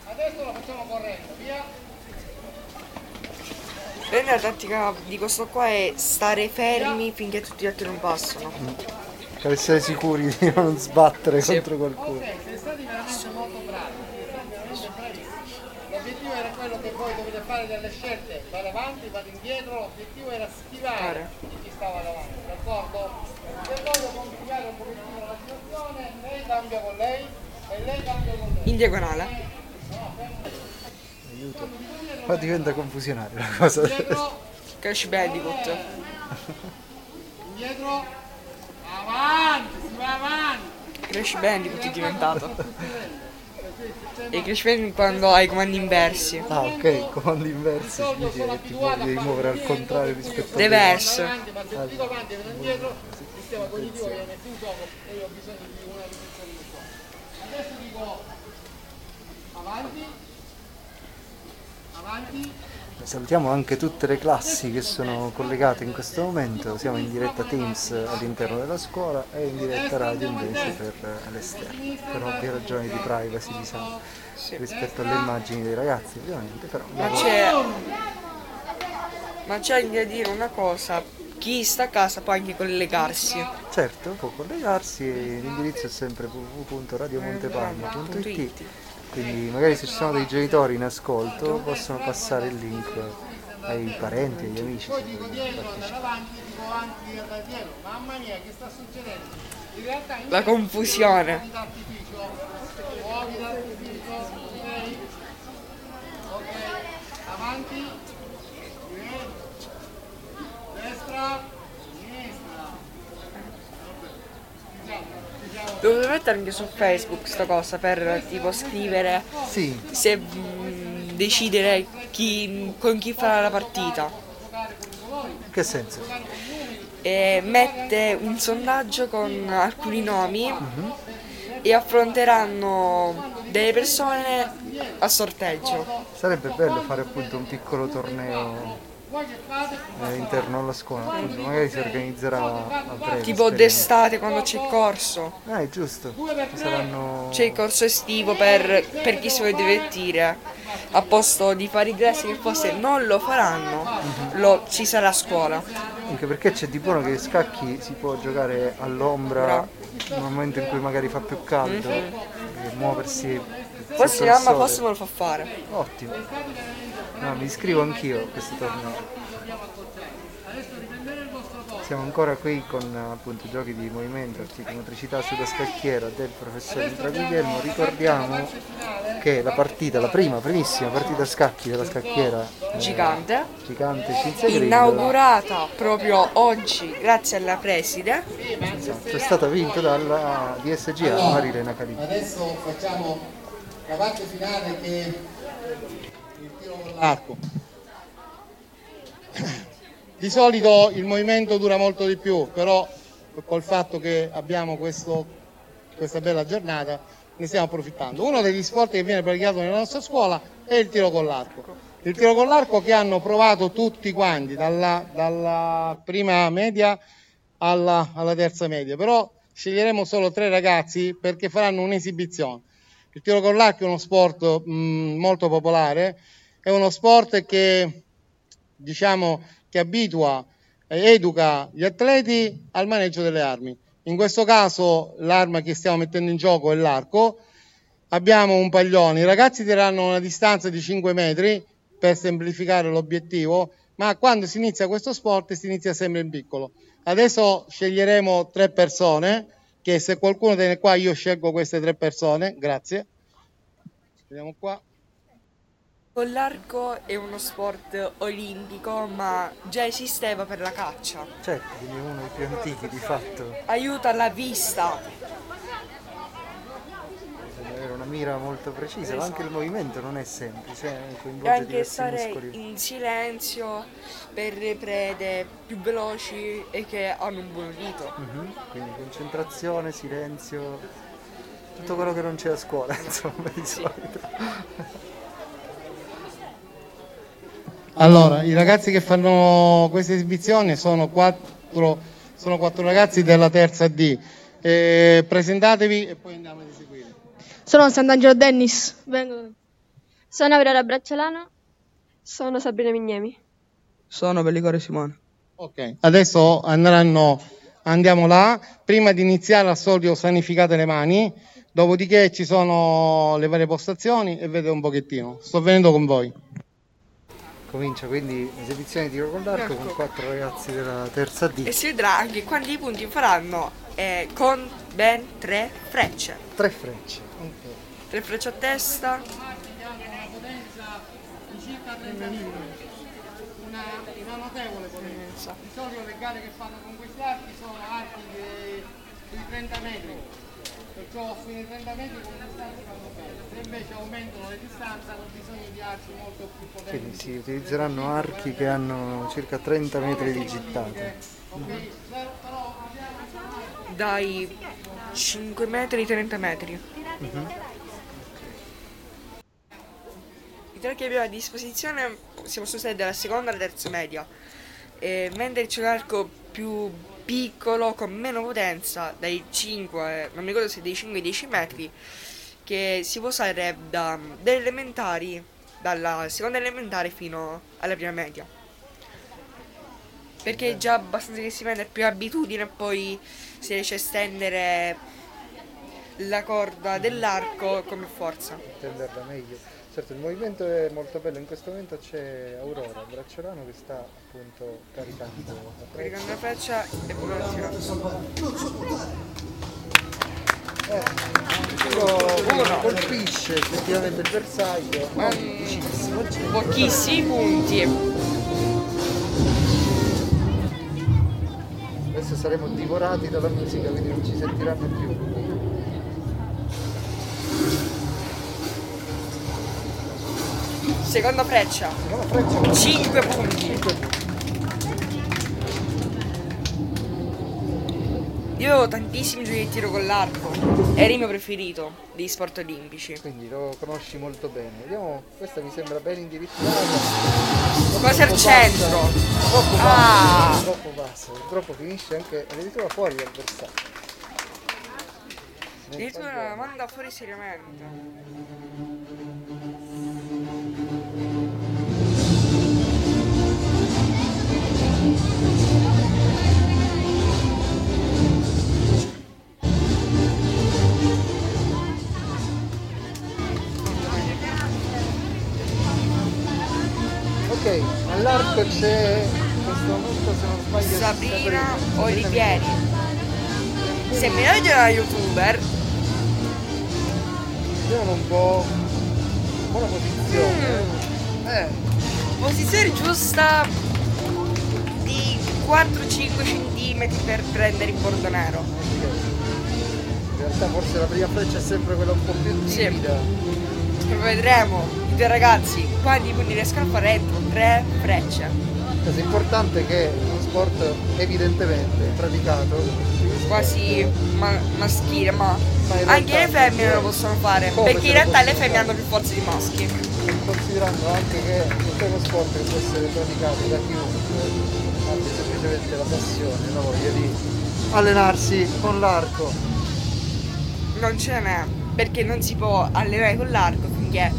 Adesso lo facciamo correndo, via. Quindi la tattica di questo qua è stare fermi finché tutti gli altri non passano. Per essere sicuri di non sbattere Sì. contro qualcuno. Ok, siete stati veramente molto bravi. Siete. L'obiettivo era quello che voi dovete fare delle scelte, vado avanti, vado indietro, l'obiettivo era schivare chi stava davanti, d'accordo? Se voglio complicare un pochettino la situazione, lei cambia con lei e lei cambia con lei. In diagonale. Aiuto. Ma diventa confusionaria la cosa. Indietro, Crash Bandicoot. indietro, avanti, si va avanti. Crash Bandicoot è diventato. E Crash Bandicoot quando hai i comandi inversi. Ah ok, comandi inversi significa che ti devi muovere al contrario rispetto a Reverse. avanti, ma se dico avanti Salutiamo anche tutte le classi che sono collegate in questo momento, siamo in diretta Teams all'interno della scuola e in diretta radio invece per all'esterno, per ovvie ragioni di privacy diciamo, rispetto alle immagini dei ragazzi ovviamente, però Ma c'è. Ma c'è da dire una cosa. Chi sta a casa può anche collegarsi. certo può collegarsi e l'indirizzo è sempre www.radiomontepalma.it quindi magari se ci sono dei genitori in ascolto possono passare il link ai parenti, agli amici poi se dico vogliono dietro, partecipare. andare avanti, dico avanti e andare dietro. Mamma mia, che sta succedendo? In realtà in La confusione. Fuochi d'artificio, fuochi d'artificio, ok? Ok, avanti, destra, sinistra. Dovete mettere anche su Facebook sta cosa per tipo scrivere Sì. se mm, decidere chi, con chi farà la partita. che senso? E mette un sondaggio con alcuni nomi Mhm. e affronteranno delle persone a sorteggio. Sarebbe bello fare appunto un piccolo torneo eh, interno alla scuola, magari si organizzerà. Tipo d'estate quando c'è corso. Ah, è giusto. Saranno. C'è il corso estivo per, per chi si vuole divertire. A posto di fare i grassi che forse non lo faranno, Mhm. lo- ci sarà a scuola. Anche perché c'è di buono che scacchi si può giocare all'ombra nel momento in cui magari fa più caldo Mhm. e muoversi. Forse il mamma forse me lo fa fare. Ottimo. No, mi iscrivo anch'io a questo torneo. Siamo ancora qui con appunto giochi di movimento, articomotricità sulla scacchiera del professor Mitra Guglielmo. Ricordiamo che la partita, la prima, primissima partita a scacchi della scacchiera eh, Gigante. gigante Cinzia Grillo, Inaugurata proprio oggi grazie alla preside. esatto, è stata vinta dalla DSGA Marilena Calini. Adesso facciamo la parte finale che è il tiro con l'arco. Di solito il movimento dura molto di più, però col fatto che abbiamo questo- questa bella giornata ne stiamo approfittando. Uno degli sport che viene praticato nella nostra scuola è il tiro con l'arco. Il tiro con l'arco che hanno provato tutti quanti, dalla, dalla prima media alla, alla terza media, però sceglieremo solo tre ragazzi perché faranno un'esibizione. Il tiro con l'arco è uno sport mh, molto popolare, è uno sport che diciamo che abitua educa gli atleti al maneggio delle armi. In questo caso l'arma che stiamo mettendo in gioco è l'arco. Abbiamo un paglione, i ragazzi tireranno una distanza di 5 metri per semplificare l'obiettivo, ma quando si inizia questo sport si inizia sempre in piccolo. Adesso sceglieremo tre persone, che se qualcuno tiene qua io scelgo queste tre persone, grazie. Vediamo qua. Con l'arco è uno sport olimpico ma già esisteva per la caccia. Certo, quindi è uno dei più antichi di fatto. Aiuta la vista. Avere una mira molto precisa, ma anche il movimento non è semplice, eh, E coinvolge anche diversi stare muscoli. in silenzio per le prede più veloci e che hanno un buon udito. Mhm, Quindi concentrazione, silenzio, tutto quello che non c'è a scuola, [laughs] insomma, di solito. Allora, i ragazzi che fanno questa esibizione sono quattro, sono quattro ragazzi della terza D. Eh, presentatevi e poi andiamo ad eseguire. Sono Sant'Angelo Dennis. Vengo. Sono Aurora Bracciolano. Sono Sabrina Mignemi. Sono Bellicore Simone. Ok, adesso andranno, andiamo là. Prima di iniziare al solito sanificate le mani, dopodiché ci sono le varie postazioni e vedete un pochettino. Sto venendo con voi. Comincia quindi esibizione di tiro con l'arco con quattro ragazzi della terza D. E si vedrà anche quanti punti faranno eh, con ben tre frecce. Tre frecce. Tre frecce a testa. Una, una notevole potenza. Di solito le gare che fanno con questi archi sono archi di 30 metri, perciò fino ai 30 metri con archi fanno bene. Se invece aumentano le distanze hanno bisogno di archi molto più potenti. Quindi si utilizzeranno archi che hanno circa 30 metri di gittata. Dai 5 metri ai 30 metri. Mhm. I tre che abbiamo a disposizione siamo stati dalla seconda alla terza media. E mentre c'è un arco più piccolo, con meno potenza, dai 5, non mi ricordo se dai 5 ai 10 metri, che si può usare da, dalle elementari, dalla seconda elementare fino alla prima media. Perché è già abbastanza che si prende più abitudine e poi si riesce a estendere la corda dell'arco più forza. Intenderla meglio. Certo, il movimento è molto bello. In questo momento c'è Aurora Bracciolano che sta appunto caricando la Caricando freccia. la freccia e poi la uno colpisce effettivamente il bersaglio. Mm, Pochissimo. Pochissimi punti. Adesso saremo divorati dalla musica, quindi non ci sentiranno più. Seconda freccia. Seconda freccia. 5 punti. 5. Io avevo tantissimi giochi di tiro con l'arco, era il mio preferito degli sport olimpici. Quindi lo conosci molto bene. Vediamo, questa mi sembra ben indirizzata. Cosa al centro? Purtroppo passa, ah. purtroppo passa, purtroppo finisce anche addirittura fuori dal bersaglio. Addirittura la manda fuori seriamente. Ok, all'arco c'è in questo momento se non sbaglio Sabrina Olivieri. Se mi legge una youtuber, Vediamo un po'. Buona posizione. eh, posizione giusta di 4-5 cm per prendere il bordo nero. In realtà forse la prima freccia è sempre quella un po' più timida. Vedremo i due ragazzi quanti punti riescono a fare entro tre frecce. Cosa importante è che è uno sport evidentemente praticato Quasi ma- maschile, ma Ma anche le femmine lo possono fare. Perché in realtà le femmine hanno più forza di maschi. considerando anche che è uno sport che può essere praticato da chiunque abbia semplicemente la passione, la voglia di allenarsi con l'arco. Non ce n'è, perché non si può allenare con l'arco finché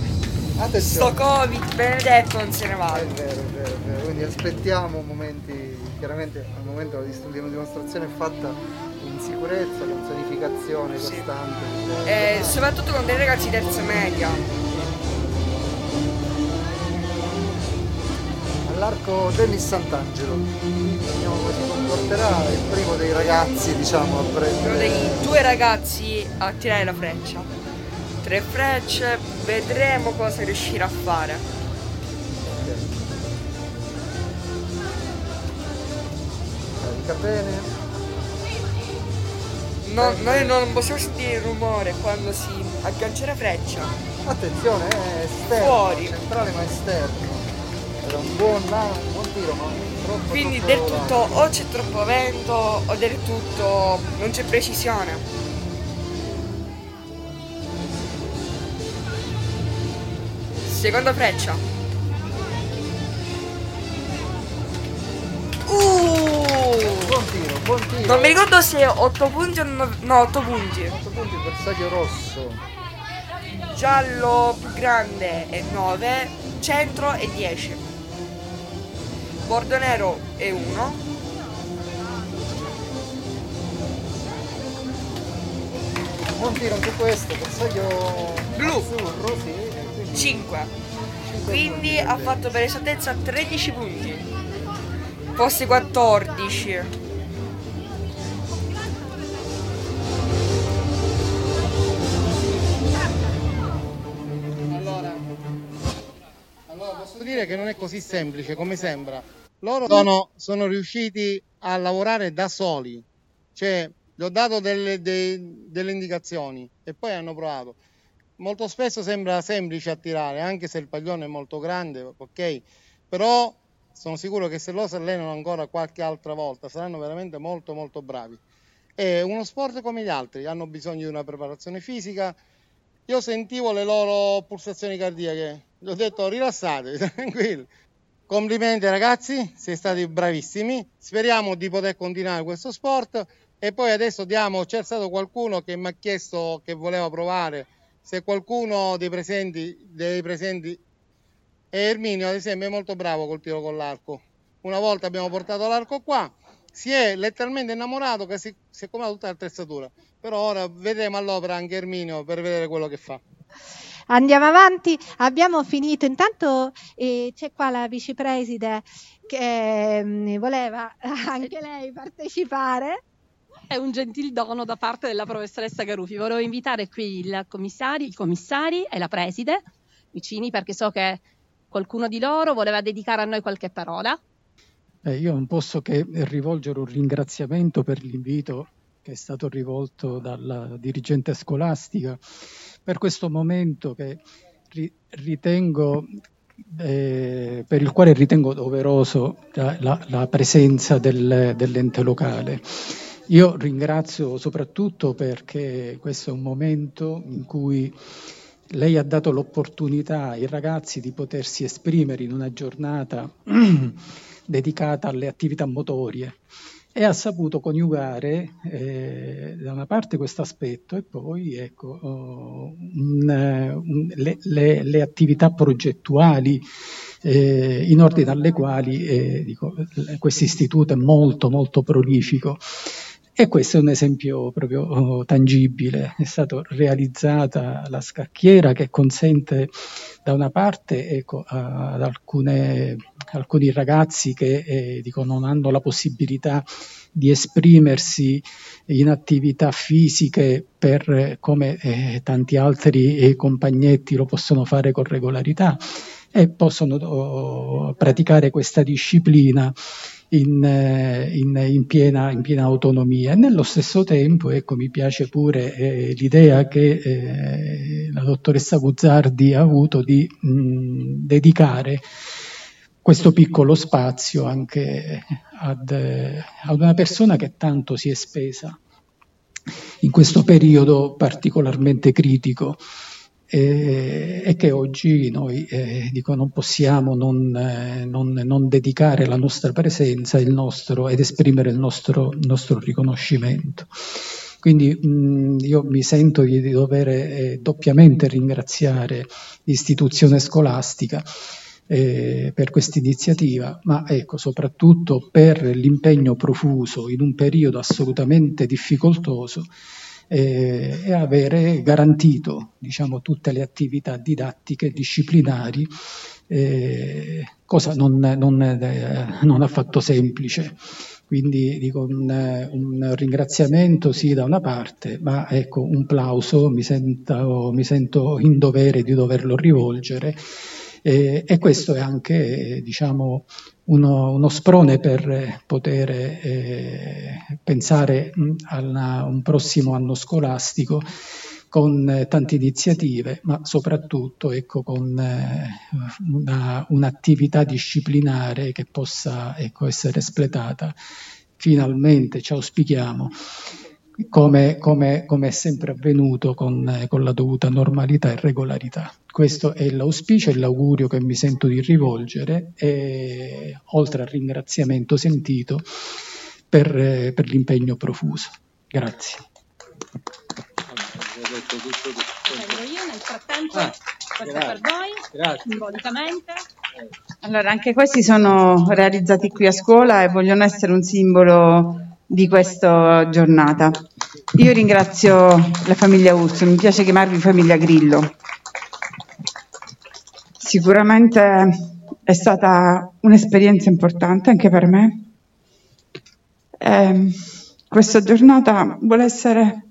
Attenzione. sto Covid benedetto non se ne va. È vero, è vero, è vero. Quindi aspettiamo momenti, chiaramente al momento la dimostrazione è fatta in sicurezza, con sanificazione costante. Eh, soprattutto con dei ragazzi terza media. All'arco Dennis Sant'Angelo. Vediamo come si comporterà il primo dei ragazzi, diciamo, a Uno prendere. dei due ragazzi a tirare la freccia. Tre frecce, vedremo cosa riuscirà a fare. Carica bene. No- noi non possiamo sentire il rumore quando si aggancia la freccia. Attenzione, è esterno, Fuori. centrale ma esterno. Era un buon, un buon tiro, ma troppo Quindi troppo del tutto o c'è troppo vento o del tutto non c'è precisione. Seconda freccia. Uh! Buon tiro, buon tiro. Non mi ricordo se 8 punti o no, no 8 punti. 8 punti bersaglio rosso. Giallo più grande è 9, centro è 10. Bordo nero è 1. Buon tiro anche questo, bersaglio Blu. azzurro, sì. E quindi 5. cinque Quindi ha fatto per esattezza 13 punti. Fosse 14. Allora, posso dire che non è così semplice come sembra. Loro sono, sono riusciti a lavorare da soli, cioè gli ho dato delle, dei- delle indicazioni e poi hanno provato. Molto spesso sembra semplice attirare, anche se il paglione è molto grande, ok? Però sono sicuro che se loro si allenano ancora qualche altra volta saranno veramente molto molto bravi. È uno sport come gli altri, hanno bisogno di una preparazione fisica, io sentivo le loro pulsazioni cardiache, gli ho detto rilassatevi, [laughs] tranquilli. Complimenti ragazzi, siete stati bravissimi. Speriamo di poter continuare questo sport e poi adesso diamo, c'è stato qualcuno che mi ha chiesto che voleva provare, se qualcuno dei presenti, dei presenti e Erminio ad esempio è molto bravo col tiro con l'arco. Una volta abbiamo portato l'arco qua, si è letteralmente innamorato che si, si è comprato tutta l'attrezzatura. Però ora vedremo all'opera anche Erminio per vedere quello che fa. Andiamo avanti, abbiamo finito. Intanto eh, c'è qua la vicepreside che mm, voleva [laughs] anche lei partecipare. È un gentil dono da parte della professoressa Garufi. Volevo invitare qui il commissario, i commissari e la preside vicini perché so che qualcuno di loro voleva dedicare a noi qualche parola. Eh, io non posso che rivolgere un ringraziamento per l'invito che è stato rivolto dalla dirigente scolastica per questo momento che ri- ritengo, eh, per il quale ritengo doveroso la, la- la presenza del- dell'ente locale. Io ringrazio soprattutto perché questo è un momento in cui lei ha dato l'opportunità ai ragazzi di potersi esprimere in una giornata [clears throat] dedicata alle attività motorie e ha saputo coniugare eh, da una parte questo aspetto e poi ecco, oh, un, un, le, le, le, attività progettuali eh, in ordine alle quali eh, questo istituto è molto molto prolifico. E questo è un esempio proprio oh, tangibile, è stata realizzata la scacchiera che consente da una parte ecco, ad alcune, alcuni ragazzi che eh, dico, non hanno la possibilità di esprimersi in attività fisiche per, come eh, tanti altri eh, compagnetti lo possono fare con regolarità e possono oh, praticare questa disciplina in, eh, in, in, piena, in, piena, autonomia. E nello stesso tempo, ecco, mi piace pure eh, l'idea che eh, la dottoressa Guzzardi ha avuto di mh, dedicare questo piccolo spazio anche ad, ad una persona che tanto si è spesa in questo periodo particolarmente critico eh, e che oggi noi eh, dico, non possiamo non, eh, non, non, dedicare la nostra presenza nostro, ed esprimere il nostro, nostro riconoscimento. Quindi mh, io mi sento di, di dover eh, doppiamente ringraziare l'istituzione scolastica eh, per questa iniziativa, ma ecco, soprattutto per l'impegno profuso in un periodo assolutamente difficoltoso eh, e avere garantito diciamo, tutte le attività didattiche disciplinari, eh, cosa non, non, eh, non, affatto semplice. Quindi dico un, un, ringraziamento sì da una parte, ma ecco un plauso mi sento, mi sento in dovere di doverlo rivolgere e, e questo è anche diciamo, uno, uno, sprone per poter eh, pensare a un prossimo anno scolastico con eh, tante iniziative, ma soprattutto ecco, con eh, una, un'attività disciplinare che possa ecco, essere espletata. Finalmente, ci auspichiamo, come, come, come è sempre avvenuto con, con, la dovuta normalità e regolarità. Questo è l'auspicio e l'augurio che mi sento di rivolgere, e, oltre al ringraziamento sentito per, per l'impegno profuso. Grazie. Io nel frattempo ah, per voi, simbolicamente. Allora, anche questi sono realizzati qui a scuola e vogliono essere un simbolo di questa giornata. Io ringrazio la famiglia Urso, mi piace chiamarvi famiglia Grillo. Sicuramente è stata un'esperienza importante anche per me. Eh, questa giornata vuole essere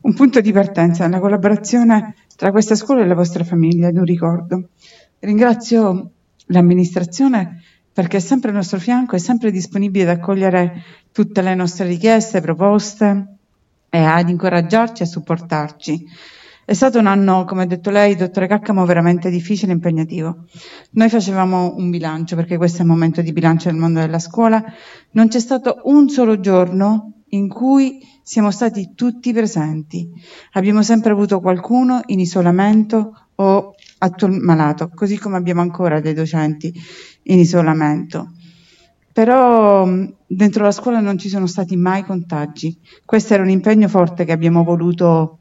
un punto di partenza nella collaborazione tra questa scuola e le vostre famiglie, ed un ricordo. Ringrazio l'amministrazione perché è sempre al nostro fianco, è sempre disponibile ad accogliere tutte le nostre richieste, proposte e ad incoraggiarci e supportarci. È stato un anno, come ha detto lei, dottore Caccamo, veramente difficile e impegnativo. Noi facevamo un bilancio, perché questo è il momento di bilancio nel mondo della scuola. Non c'è stato un solo giorno in cui siamo stati tutti presenti. Abbiamo sempre avuto qualcuno in isolamento o attual malato, così come abbiamo ancora dei docenti in isolamento. Però dentro la scuola non ci sono stati mai contagi. Questo era un impegno forte che abbiamo voluto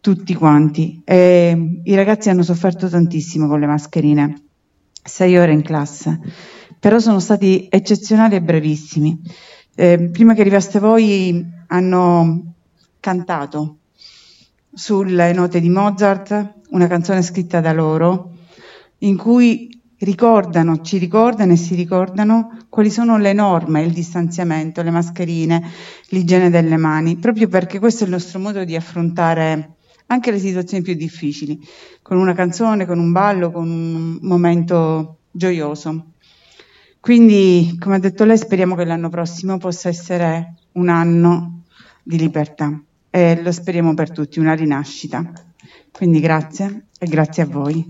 tutti quanti. E I ragazzi hanno sofferto tantissimo con le mascherine, sei ore in classe, però sono stati eccezionali e brevissimi. Eh, prima che arrivaste voi hanno cantato sulle note di Mozart una canzone scritta da loro in cui ricordano, ci ricordano e si ricordano quali sono le norme, il distanziamento, le mascherine, l'igiene delle mani, proprio perché questo è il nostro modo di affrontare anche le situazioni più difficili, con una canzone, con un ballo, con un momento gioioso. Quindi, come ha detto lei, speriamo che l'anno prossimo possa essere un anno di libertà e lo speriamo per tutti, una rinascita. Quindi grazie e grazie a voi.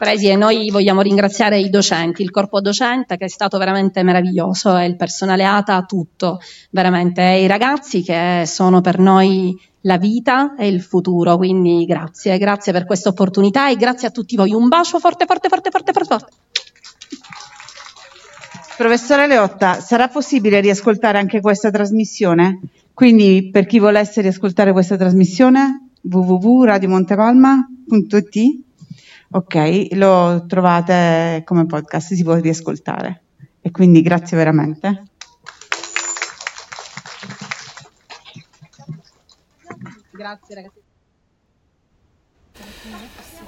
Presi e noi vogliamo ringraziare i docenti, il corpo docente che è stato veramente meraviglioso e il personale ATA, tutto, veramente, e i ragazzi che sono per noi la vita e il futuro, quindi grazie, grazie per questa opportunità e grazie a tutti voi. Un bacio forte, forte, forte, forte, forte. forte. Professore Leotta, sarà possibile riascoltare anche questa trasmissione? Quindi per chi volesse riascoltare questa trasmissione www.radiomontepalma.it Ok, lo trovate come podcast, si può riascoltare. E quindi grazie veramente. Grazie ragazzi.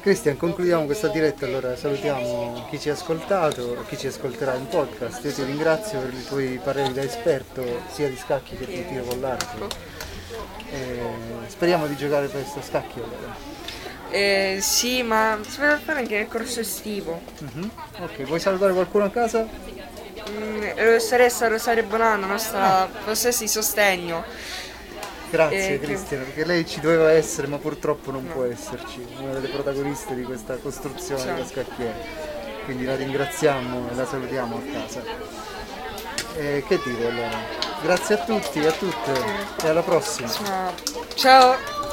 Cristian, concludiamo questa diretta, allora salutiamo chi ci ha ascoltato, chi ci ascolterà in podcast. Io ti ringrazio per i tuoi pareri da esperto sia di scacchi che di tiro con l'arco. E speriamo di giocare presto a scacchi allora. Eh, sì, ma si può fare anche nel corso estivo. Mhm. Ok, vuoi salutare qualcuno a casa? Mm, professoressa Rosario Bonanno, nostra professoressa di sostegno. Grazie Eh, che- Cristian, perché lei ci doveva essere ma purtroppo non può esserci, una delle protagoniste di questa costruzione Ciao. della scacchiera. Quindi la ringraziamo e la salutiamo a casa. E che dire allora? Grazie a tutti e a tutte e alla prossima. Ciao.